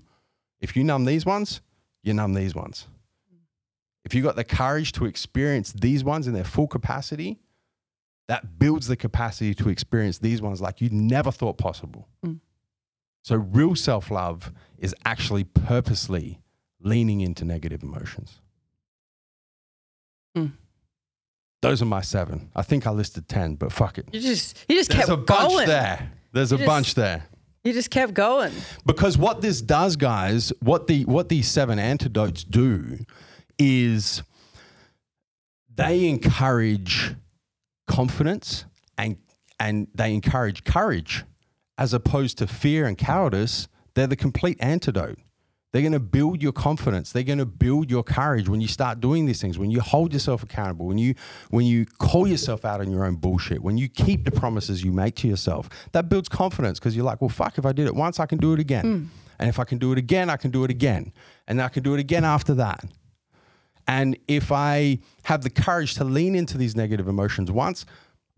S5: If you numb these ones, you numb these ones. If you got the courage to experience these ones in their full capacity, that builds the capacity to experience these ones like you never thought possible. Mm. So, real self love is actually purposely leaning into negative emotions.
S6: Mm.
S5: Those are my seven. I think I listed 10, but fuck it.
S6: You just you just
S5: There's
S6: kept
S5: a bunch
S6: going.
S5: there. There's
S6: You
S5: a
S6: just-
S5: bunch there.
S6: You just kept going.
S5: Because what this does, guys, what the what these seven antidotes do is they encourage confidence and and they encourage courage as opposed to fear and cowardice. They're the complete antidote. They're going to build your confidence. They're going to build your courage when you start doing these things. When you hold yourself accountable. When you when you call yourself out on your own bullshit. When you keep the promises you make to yourself. That builds confidence because you're like, well, fuck. If I did it once, I can do it again. Hmm. And if I can do it again, I can do it again. And I can do it again after that. And if I have the courage to lean into these negative emotions once,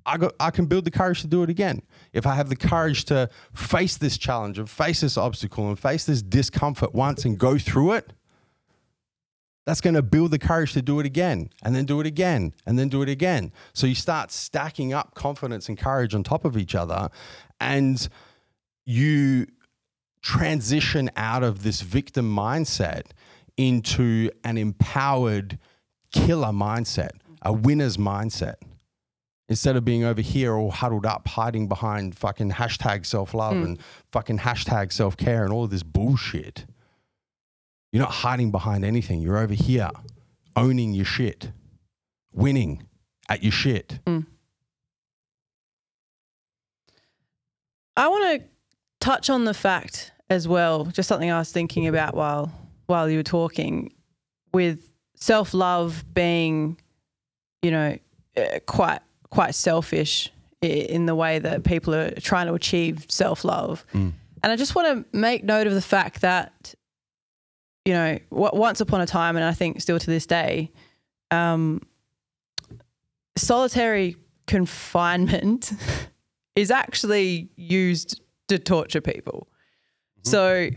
S5: I, got, I can build the courage to do it again. If I have the courage to face this challenge and face this obstacle and face this discomfort once and go through it, that's going to build the courage to do it again and then do it again and then do it again. So you start stacking up confidence and courage on top of each other and you transition out of this victim mindset into an empowered killer mindset, a winner's mindset. Instead of being over here all huddled up, hiding behind fucking hashtag self love and fucking hashtag self care and all of this bullshit. You're not hiding behind anything. You're over here owning your shit, winning at your shit.
S6: I want to touch on the fact as well, just something I was thinking about while while you were talking, with self love being, you know, uh, quite quite selfish in the way that people are trying to achieve self love, and I just want to make note of the fact that, you know, once upon a time, and I think still to this day, um, solitary confinement is actually used to torture people. So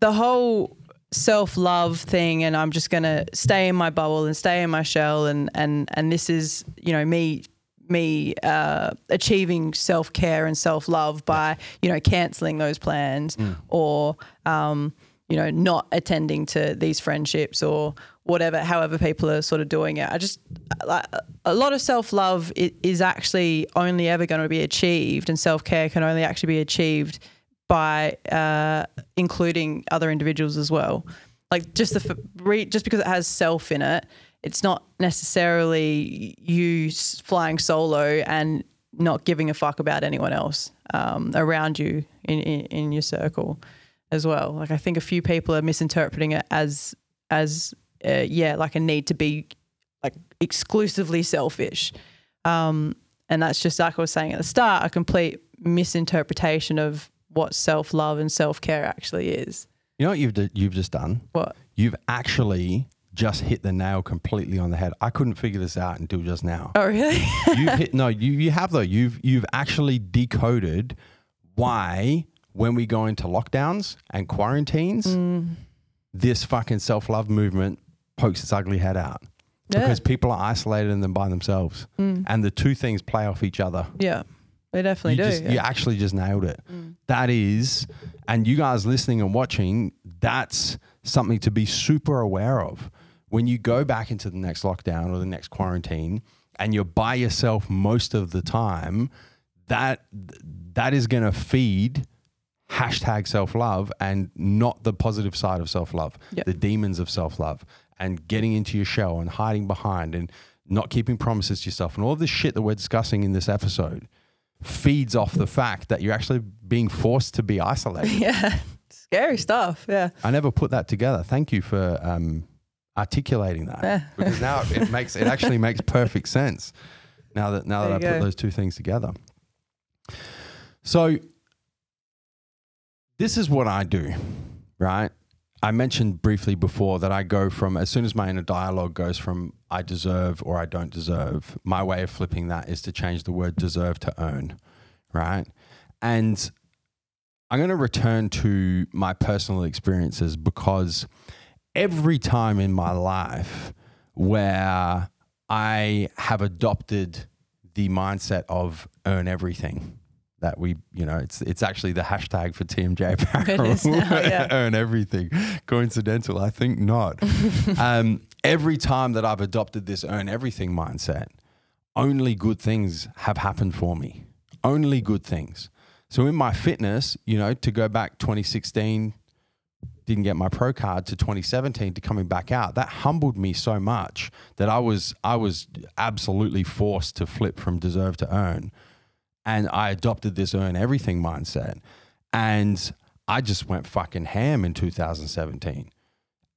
S6: the whole self love thing, and I'm just gonna stay in my bubble and stay in my shell, and and and this is you know me me uh, achieving self care and self love by you know canceling those plans or um, you know not attending to these friendships or whatever. However, people are sort of doing it. I just like a lot of self love is actually only ever going to be achieved, and self care can only actually be achieved by uh, including other individuals as well. Like just the re- just because it has self in it, it's not necessarily you flying solo and not giving a fuck about anyone else um, around you in, in in your circle as well. Like I think a few people are misinterpreting it as as uh, yeah, like a need to be like exclusively selfish. Um, and that's just like I was saying at the start, a complete misinterpretation of what self love and self care actually is.
S5: You know what you've d- you've just done?
S6: What?
S5: You've actually just hit the nail completely on the head. I couldn't figure this out until just now.
S6: Oh, really?
S5: you've hit no, you you have though. You've you've actually decoded why when we go into lockdowns and quarantines,
S6: Mm.
S5: this fucking self love movement pokes its ugly head out.
S6: Yeah. Mm.
S5: Because people are isolated and then by themselves. And the two things play off each other.
S6: yeah, they definitely
S5: You,
S6: do.
S5: just,
S6: yeah.
S5: you actually just nailed it. That is, and you guys listening and watching, that's something to be super aware of. When you go back into the next lockdown or the next quarantine and you're by yourself most of the time, that that is going to feed hashtag self love and not the positive side of self love,
S6: Yep.
S5: the demons of self love, and getting into your shell and hiding behind and not keeping promises to yourself and all of this shit that we're discussing in this episode feeds off the fact that you're actually being forced to be isolated.
S6: yeah, scary stuff. Yeah.
S5: I never put that together. Thank you for um, articulating that
S6: Yeah.
S5: because now it makes it actually makes perfect sense. Now that now that I
S6: There you
S5: put those two things together. So this is what I do, right? I mentioned briefly before that I go from as soon as my inner dialogue goes from I deserve or I don't deserve, my way of flipping that is to change the word deserve to earn, right? And I'm going to return to my personal experiences because every time in my life where I have adopted the mindset of earn everything that we, you know, it's it's actually the hashtag for TMJ Apparel.
S6: Now, yeah.
S5: earn everything. Coincidental? I think not. um, every time that I've adopted this earn everything mindset, only good things have happened for me. Only good things. So in my fitness, you know, to go back 2016, didn't get my pro card to 2017 to coming back out, that humbled me so much that I was I was absolutely forced to flip from deserve to earn. And I adopted this earn everything mindset. And I just went fucking ham in 2017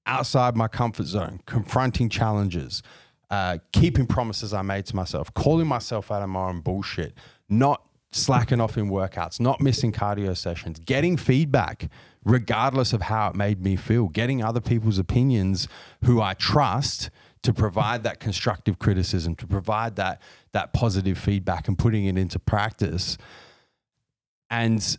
S5: outside my comfort zone, confronting challenges, uh, keeping promises I made to myself, calling myself out of my own bullshit, not slacking off in workouts, not missing cardio sessions, getting feedback, regardless of how it made me feel, getting other people's opinions who I trust to provide that constructive criticism, to provide that that positive feedback and putting it into practice. And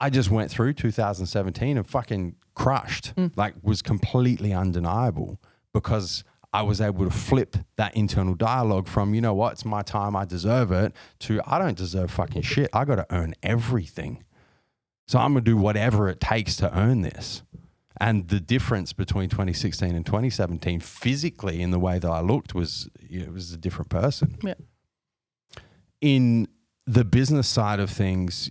S5: I just went through 2017 and fucking crushed, mm. like was completely undeniable because I was able to flip that internal dialogue from, you know what, it's my time, I deserve it, to I don't deserve fucking shit. I got to earn everything. So I'm going to do whatever it takes to earn this. And the difference between 2016 and 2017 physically in the way that I looked was, you know, it was a different person
S6: Yeah.
S5: in the business side of things,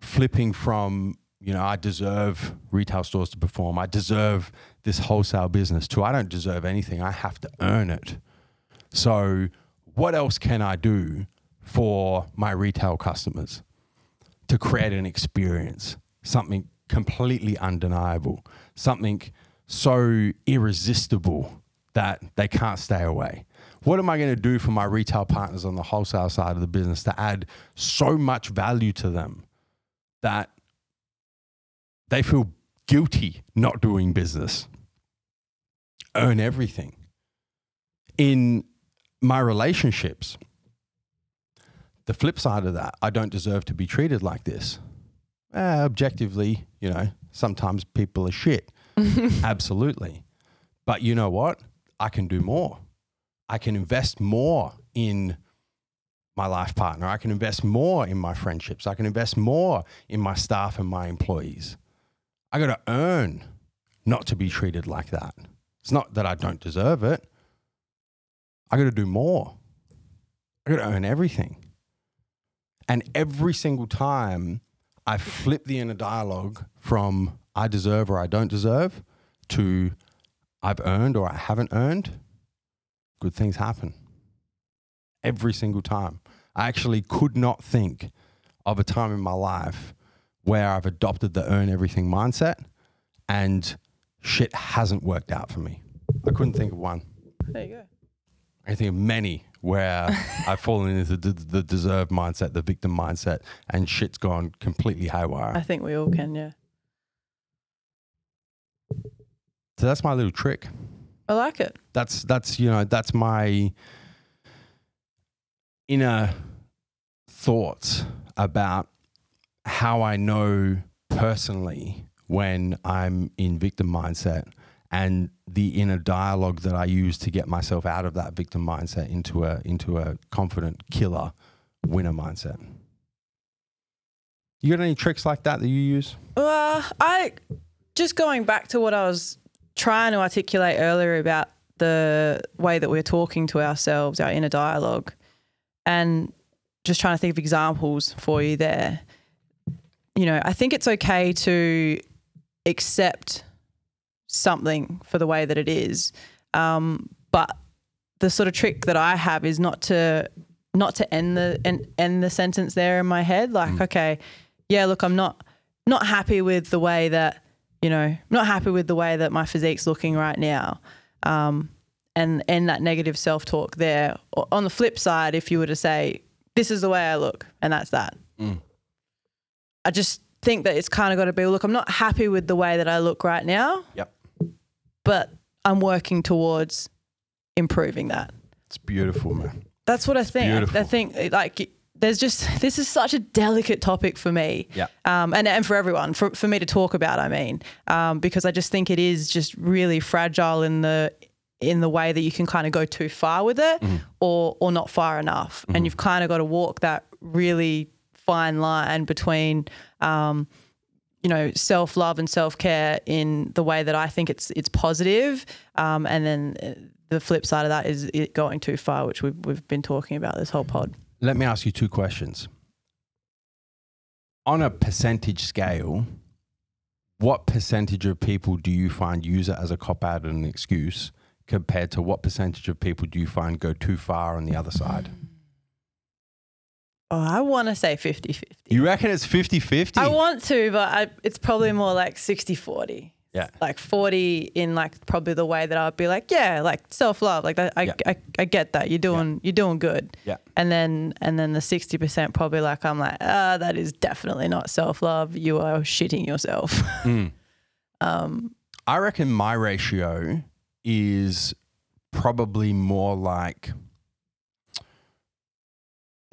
S5: flipping from, you know, I deserve retail stores to perform, I deserve this wholesale business to I don't deserve anything, I have to earn it. So, what else can I do for my retail customers to create an experience, something completely undeniable, something so irresistible that they can't stay away? What am I going to do for my retail partners on the wholesale side of the business to add so much value to them that they feel guilty not doing business? Earn everything. In my relationships, the flip side of that, I don't deserve to be treated like this. Eh, objectively, you know, Sometimes people are shit. Absolutely. But you know what? I can do more. I can invest more in my life partner. I can invest more in my friendships. I can invest more in my staff and my employees. I got to earn not to be treated like that. It's not that I don't deserve it. I got to do more. I got to earn everything. And every single time I flip the inner dialogue from I deserve or I don't deserve to I've earned or I haven't earned, good things happen. Every single time. I actually could not think of a time in my life where I've adopted the earn everything mindset and shit hasn't worked out for me. I couldn't think of one.
S6: There you go.
S5: I can think of many where I've fallen into the, the deserve mindset, the victim mindset, and shit's gone completely haywire.
S6: I think we all can, yeah.
S5: So that's my little trick.
S6: I like it.
S5: That's that's you know that's my inner thoughts about how I know personally when I'm in victim mindset and the inner dialogue that I use to get myself out of that victim mindset into a into a confident killer winner mindset. You got any tricks like that that you use?
S6: Uh, I just going back to what I was trying to articulate earlier about the way that we're talking to ourselves, our inner dialogue, and just trying to think of examples for you there. You know, I think it's okay to accept something for the way that it is, um, but the sort of trick that I have is not to not to end the end, end the sentence there in my head. Like, okay, yeah, look, I'm not not happy with the way that you know, I'm not happy with the way that my physique's looking right now. Um, and and that negative self talk there. On the flip side, if you were to say, "This is the way I look," and that's that, I just think that it's kind of got to be, "Look, I'm not happy with the way that I look right now,
S5: Yep.
S6: But I'm working towards improving that."
S5: It's beautiful, man.
S6: That's what I think.
S5: beautiful.
S6: I think like there's just this is such a delicate topic for me.
S5: Yeah.
S6: Um, and and for everyone, for for me to talk about, I mean, um, because I just think it is just really fragile in the in the way that you can kind of go too far with it or or not far enough, and you've kind of got to walk that really fine line between. Um, you know, self love and self care in the way that I think it's it's positive, um, and then uh, the flip side of that is it going too far, which we've we've been talking about this whole pod.
S5: Let me ask you two questions. On a percentage scale, what percentage of people do you find use it as a cop out and an excuse compared to what percentage of people do you find go too far on the other side?
S6: Oh, I want to say 50 50.
S5: You reckon it's 50 50?
S6: I want to, but I, it's probably more like 60 40.
S5: Yeah.
S6: Like 40 in like probably the way that I'd be like, yeah, like self love. Like that, I,
S5: Yeah.
S6: I, I get that. You're doing, you're doing good.
S5: Yeah.
S6: And then, and then the 60% probably like, I'm like, ah, that is definitely not self love. You are shitting yourself.
S5: Um, I reckon my ratio is probably more like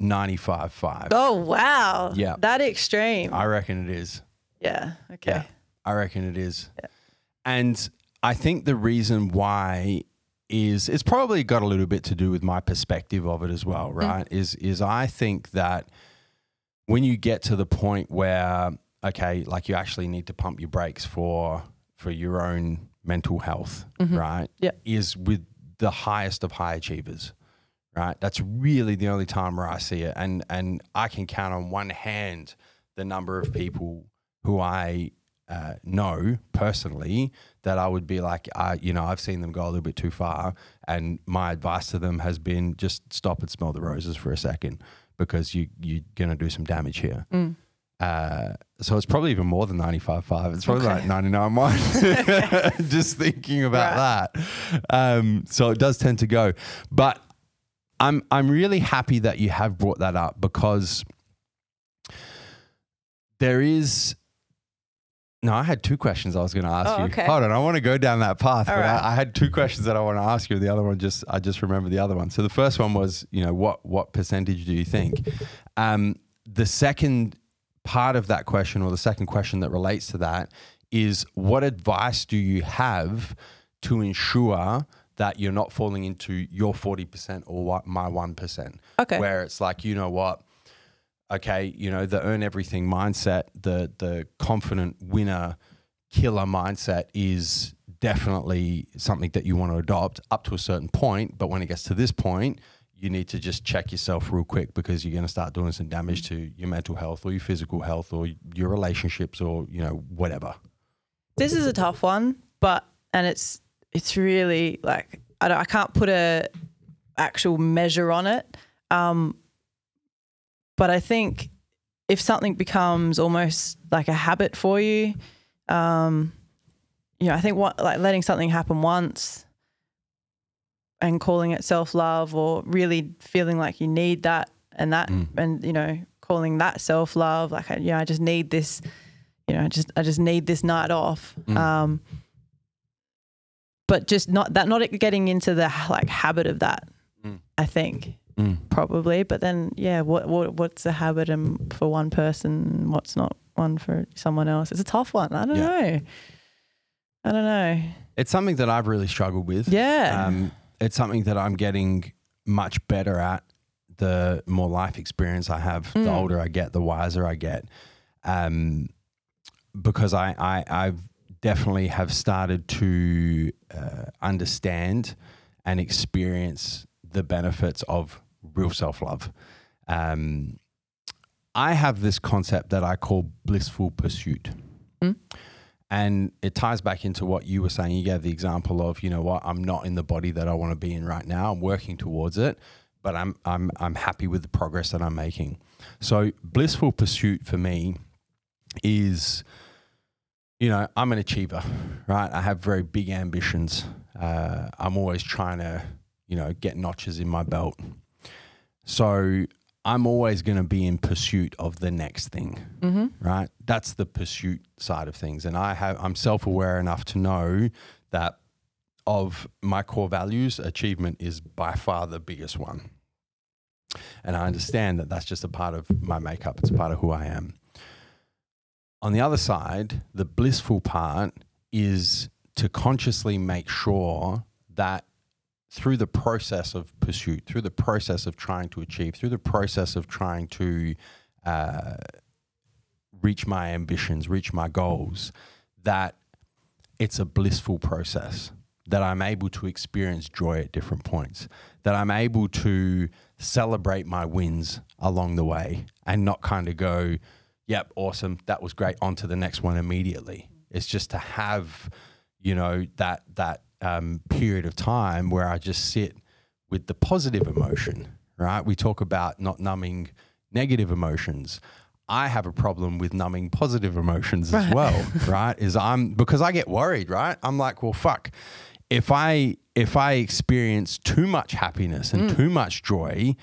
S5: 95 5.
S6: oh, wow.
S5: Yeah.
S6: That extreme.
S5: I reckon it is.
S6: yeah. Okay.
S5: Yeah, I reckon it is. Yeah. And I think the reason why is it's probably got a little bit to do with my perspective of it as well, mm-hmm. right? Is is I think that when you get to the point where okay, like you actually need to pump your brakes for for your own mental health, mm-hmm. right?
S6: Yep.
S5: Is with the highest of high achievers. Right? That's really the only time where I see it. And and I can count on one hand the number of people who I uh, know personally that I would be like, I, you know, I've seen them go a little bit too far, and my advice to them has been just stop and smell the roses for a second because you you're gonna do some damage here. Uh, so it's probably even more than 95.5. It's probably like 99.1. Just thinking about that. Um, so it does tend to go. But I'm I'm really happy that you have brought that up because there is no, I had two questions I was going to ask
S6: Oh,
S5: you.
S6: okay.
S5: Hold on, I want to go down that path,
S6: All
S5: but
S6: right.
S5: I, I had two questions that I want to ask you. The other one just I just remember the other one. So the first one was, you know, what what percentage do you think? Um, the second part of that question, or the second question that relates to that, is what advice do you have to ensure that you're not falling into your 40% or what my 1%?
S6: Okay.
S5: Where it's like, you know what? Okay, you know, the earn everything mindset, the the confident winner killer mindset is definitely something that you want to adopt up to a certain point, but when it gets to this point, you need to just check yourself real quick because you're going to start doing some damage to your mental health or your physical health or your relationships or, you know, whatever.
S6: This is a tough one, but and it's it's really like I don't, I can't put a actual measure on it. Um, but I think if something becomes almost like a habit for you, um, you know, I think what like letting something happen once and calling it self love or really feeling like you need that and that and you know calling that self love like I, you know I just need this you know I just I just need this night off. Um but just not that not getting into the like habit of that I think probably but then yeah what, what what's a habit and for one person what's not one for someone else it's a tough one I don't
S5: Yeah.
S6: know I don't know
S5: It's something that I've really struggled with.
S6: Yeah.
S5: Um, it's something that I'm getting much better at the more life experience I have, the older I get, the wiser I get. Um, because I, I, I've definitely have started to uh, understand and experience the benefits of real self love. Um, I have this concept that I call blissful pursuit. And it ties back into what you were saying. You gave the example of, you know what, I'm not in the body that I want to be in right now. I'm working towards it, but I'm I'm I'm happy with the progress that I'm making. So blissful pursuit for me is, you know, I'm an achiever, right? I have very big ambitions. Uh, I'm always trying to, you know, get notches in my belt. So I'm always going to be in pursuit of the next thing, right? That's the pursuit side of things, and I have I'm self aware enough to know that of my core values, achievement is by far the biggest one, and I understand that that's just a part of my makeup. It's a part of who I am. On the other side, the blissful part is to consciously make sure that through the process of pursuit, through the process of trying to achieve, through the process of trying to uh, reach my ambitions, reach my goals, that it's a blissful process, that I'm able to experience joy at different points, that I'm able to celebrate my wins along the way and not kind of go, yep, awesome, that was great, on to the next one immediately. It's just to have, you know, that that um, period of time where I just sit with the positive emotion, right? We talk about not numbing negative emotions. I have a problem with numbing positive emotions as well, right? Is I'm because I get worried, right? I'm like, well, fuck. If I if I experience too much happiness and too much joy,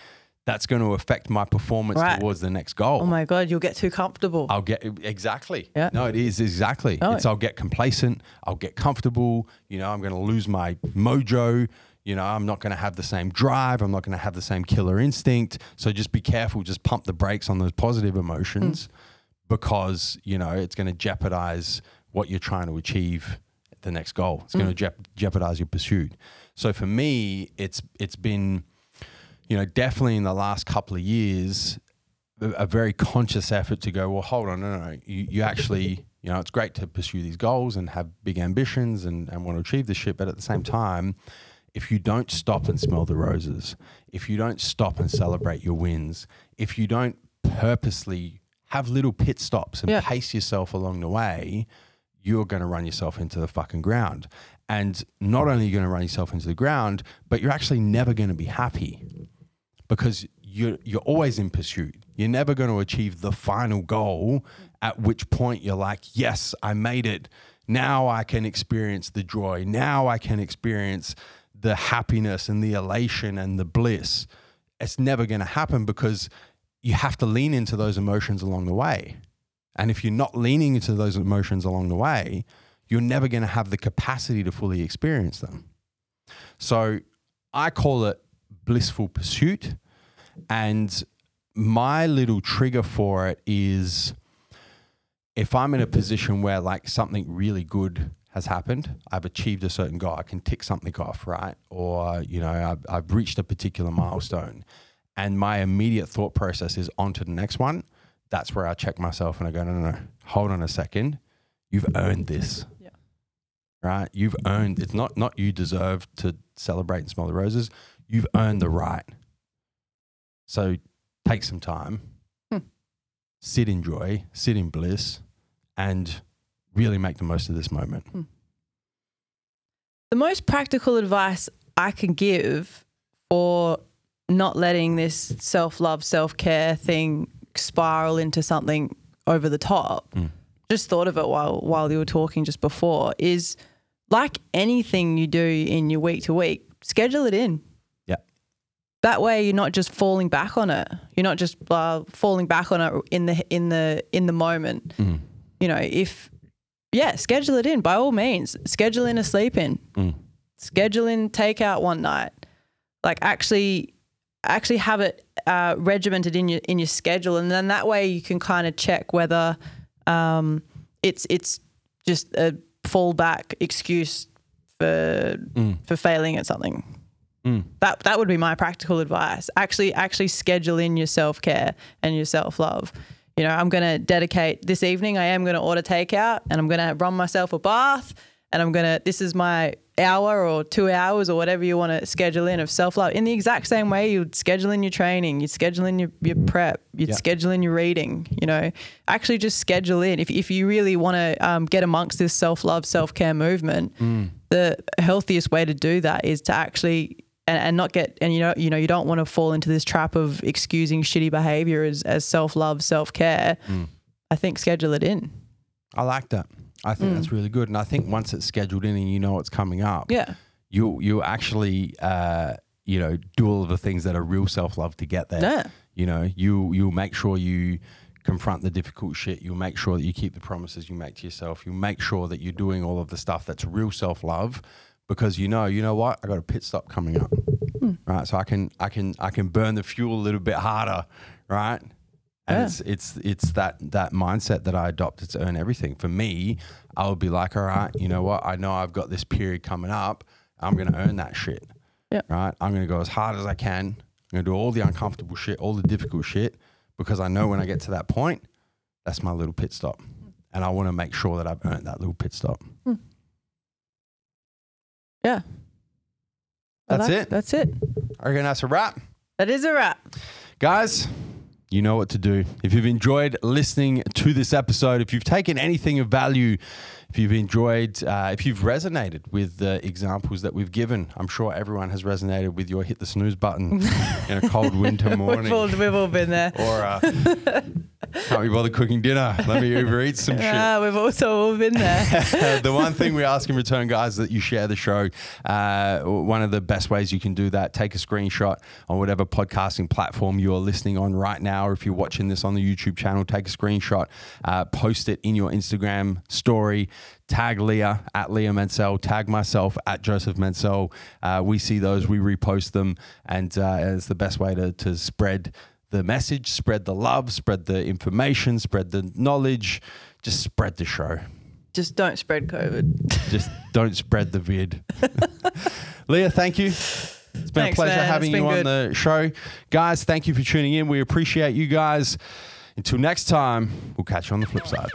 S5: that's going to affect my performance
S6: Right.
S5: towards the next goal.
S6: oh my god you'll get too comfortable
S5: I'll get exactly.
S6: Yeah.
S5: No, it is exactly.
S6: Oh.
S5: It's I'll get complacent. I'll get comfortable. You know, I'm going to lose my mojo. You know, I'm not going to have the same drive. I'm not going to have the same killer instinct. So just be careful. Just pump the brakes on those positive emotions mm. because you know it's going to jeopardize what you're trying to achieve the next goal. It's going to mm. jep- jeopardize your pursuit. So for me, it's it's been you know, definitely in the last couple of years, a very conscious effort to go, well, hold on, no, no, no. You, you actually, you know, it's great to pursue these goals and have big ambitions and, and want to achieve this shit. But at the same time, if you don't stop and smell the roses, if you don't stop and celebrate your wins, if you don't purposely have little pit stops and
S6: Yeah.
S5: pace yourself along the way, you're going to run yourself into the fucking ground. And not only are you going to run yourself into the ground, but you're actually never going to be happy because you're you're always in pursuit. You're never going to achieve the final goal at which point you're like, "Yes, I made it. Now I can experience the joy. Now I can experience the happiness and the elation and the bliss." It's never going to happen because you have to lean into those emotions along the way. And if you're not leaning into those emotions along the way, you're never going to have the capacity to fully experience them. So I call it blissful pursuit. And my little trigger for it is if I'm in a position where like something really good has happened, I've achieved a certain goal, I can tick something off, right? Or, you know, I've, I've reached a particular milestone and my immediate thought process is on to the next one. That's where I check myself and I go, no, no, no, hold on a second. You've earned this.
S6: Yeah.
S5: Right? You've earned it's not not you deserve to celebrate and smell the roses. You've earned the right. So take some time,
S6: Hmm.
S5: sit in joy, sit in bliss, and really make the most of this moment.
S6: The most practical advice I can give for not letting this self love, self care thing spiral into something over the top, just thought of it while while you were talking just before, is like anything you do in your week to week, schedule it in. That way, you're not just falling back on it. You're not just uh, falling back on it in the in the in the moment. You know, if yeah, schedule it in by all means. Schedule in a sleep in. Schedule in takeout one night. Like actually, actually have it uh, regimented in your in your schedule, and then that way you can kind of check whether um, it's it's just a fallback excuse for for failing at something. That that would be my practical advice. Actually, actually schedule in your self care and your self love. You know, I'm going to dedicate this evening. I am going to order takeout, and I'm going to run myself a bath, and I'm going to. This is my hour or two hours or whatever you want to schedule in of self love. In the exact same way, you'd schedule in your training, you'd schedule in your, your prep, you'd schedule in your reading. You know, actually just schedule in. If if you really want to um, get amongst this self love, self care movement, the healthiest way to do that is to actually and, and not get and you know you know you don't want to fall into this trap of excusing shitty behavior as, as self love self care. I think schedule it in.
S5: I like that. I think that's really good. And I think once it's scheduled in and you know what's coming up,
S6: Yeah.
S5: you you actually uh, you know do all of the things that are real self love to get there.
S6: Yeah.
S5: You know, you you'll make sure you confront the difficult shit. You'll make sure that you keep the promises you make to yourself. You make sure that you're doing all of the stuff that's real self love because you know, you know what? I got a pit stop coming up. Hmm. Right. So I can I can I can burn the fuel a little bit harder, right? And
S6: Yeah.
S5: it's it's it's that that mindset that I adopted to earn everything. For me, I would be like, all right, you know what? I know I've got this period coming up. I'm gonna earn that shit.
S6: Yeah.
S5: Right. I'm gonna go as hard as I can. I'm gonna do all the uncomfortable shit, all the difficult shit, because I know when I get to that point, that's my little pit stop. And I want to make sure that I've earned that little pit stop.
S6: Hmm. Yeah.
S5: That's it.
S6: That's it.
S5: I reckon that's a wrap.
S6: That is a wrap.
S5: Guys, you know what to do. If you've enjoyed listening to this episode, if you've taken anything of value, if you've enjoyed, uh, if you've resonated with the examples that we've given, I'm sure everyone has resonated with your hit the snooze button in a cold winter morning.
S6: We've all, we've all been there.
S5: or uh, can't be bothered cooking dinner. Let me Uber eat some shit.
S6: Ah, we've also all been there.
S5: the one thing we ask in return, guys, is that you share the show. Uh, one of the best ways you can do that, take a screenshot on whatever podcasting platform you are listening on right now, or if you're watching this on the YouTube channel, take a screenshot, uh, post it in your Instagram story. Tag Leah at Leah Mansell, tag myself at Joseph Mansell. Uh, we see those, we repost them, and uh, it's the best way to, to spread the message, spread the love, spread the information, spread the knowledge, just spread the show
S6: Just don't spread COVID.
S5: just don't spread the vid. Leah, thank you. It's been
S6: Thanks,
S5: a pleasure
S6: man.
S5: having you
S6: been
S5: on the show. Guys, thank you for tuning in. We appreciate you guys. Until next time, we'll catch you on the flip side.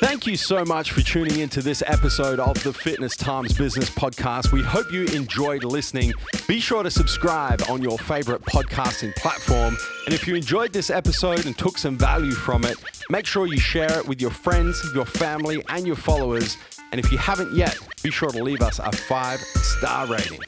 S5: Thank you so much for tuning into this episode of the Fitness Times Business Podcast. We hope you enjoyed listening. Be sure to subscribe on your favorite podcasting platform. And if you enjoyed this episode and took some value from it, make sure you share it with your friends, your family, and your followers. And if you haven't yet, be sure to leave us a five star rating.